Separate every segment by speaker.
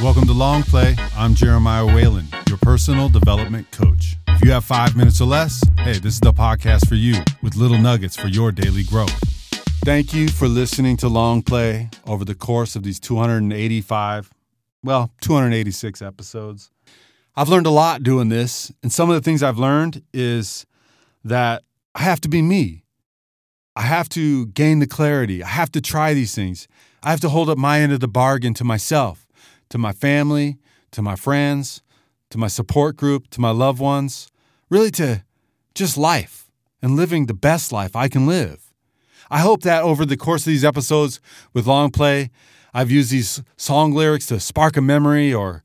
Speaker 1: Welcome to Long Play. I'm Jeremiah Whalen, your personal development coach. If you have five minutes or less, hey, this is the podcast for you with little nuggets for your daily growth. Thank you for listening to Long Play over the course of these 285, well, 286 episodes. I've learned a lot doing this, and some of the things I've learned is that I have to be me. I have to gain the clarity. I have to try these things. I have to hold up my end of the bargain to myself, to my family, to my friends, to my support group, to my loved ones, really to just life and living the best life I can live. I hope that over the course of these episodes with Long Play, I've used these song lyrics to spark a memory or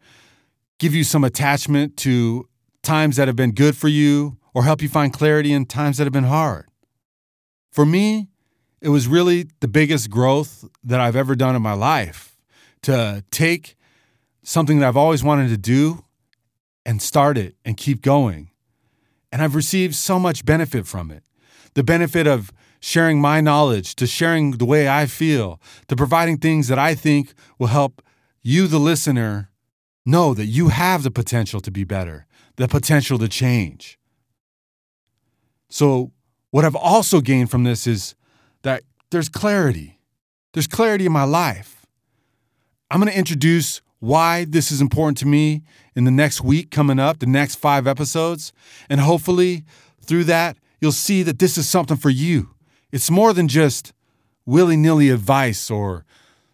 Speaker 1: give you some attachment to times that have been good for you or help you find clarity in times that have been hard. For me, it was really the biggest growth that I've ever done in my life to take something that I've always wanted to do and start it and keep going. And I've received so much benefit from it. The benefit of sharing my knowledge, to sharing the way I feel, to providing things that I think will help you, the listener, know that you have the potential to be better, the potential to change. So, what I've also gained from this is that there's clarity. There's clarity in my life. I'm going to introduce why this is important to me in the next week coming up, the next five episodes. And hopefully, through that, you'll see that this is something for you. It's more than just willy nilly advice or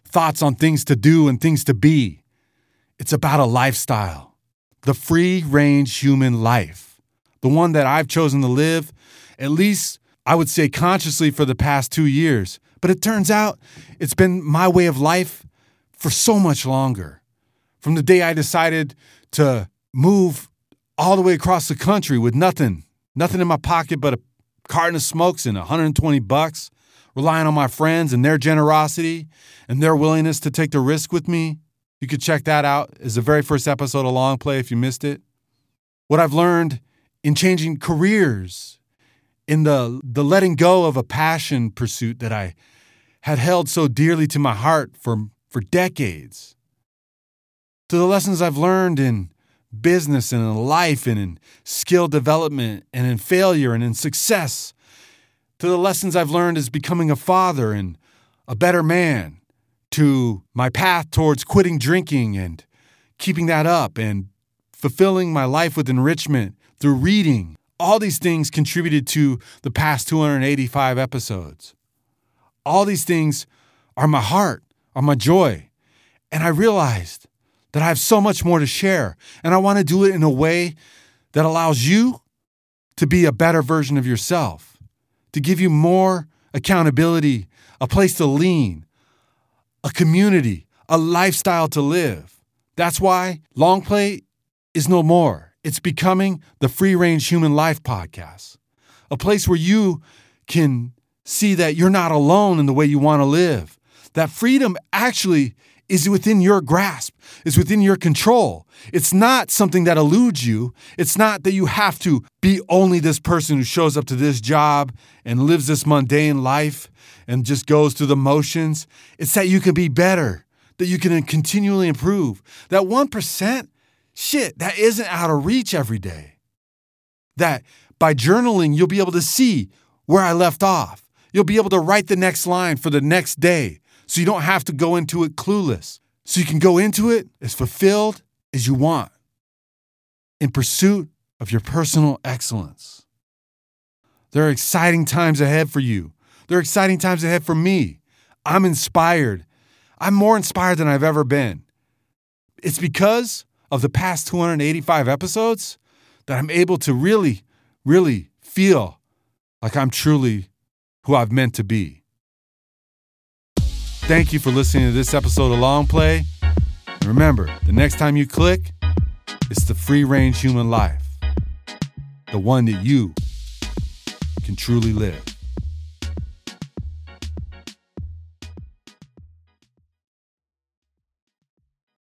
Speaker 1: thoughts on things to do and things to be. It's about a lifestyle, the free range human life, the one that I've chosen to live, at least I would say consciously for the past two years. But it turns out it's been my way of life for so much longer. From the day I decided to move all the way across the country with nothing, nothing in my pocket but a carton of smokes and 120 bucks, relying on my friends and their generosity and their willingness to take the risk with me. You could check that out as the very first episode of Long Play if you missed it. What I've learned in changing careers, in the, the letting go of a passion pursuit that I had held so dearly to my heart for, for decades, to the lessons I've learned in business and in life and in skill development and in failure and in success, to the lessons I've learned as becoming a father and a better man, to my path towards quitting drinking and keeping that up and fulfilling my life with enrichment through reading. All these things contributed to the past 285 episodes. All these things are my heart, are my joy. And I realized that I have so much more to share. And I want to do it in a way that allows you to be a better version of yourself, to give you more accountability, a place to lean, a community, a lifestyle to live. That's why Long Play is no more. It's becoming the Free Range Human Life podcast, a place where you can see that you're not alone in the way you want to live, that freedom actually is within your grasp, is within your control. It's not something that eludes you. It's not that you have to be only this person who shows up to this job and lives this mundane life and just goes through the motions. It's that you can be better, that you can continually improve. That 1%, shit, that isn't out of reach every day. That by journaling, you'll be able to see where I left off. You'll be able to write the next line for the next day so you don't have to go into it clueless. So you can go into it as fulfilled as you want in pursuit of your personal excellence. There are exciting times ahead for you. There are exciting times ahead for me. I'm inspired. I'm more inspired than I've ever been. It's because of the past 285 episodes that I'm able to really, really feel like I'm truly who I've meant to be. Thank you for listening to this episode of Long Play. And remember, the next time you click, it's the free range human life, the one that you can truly live.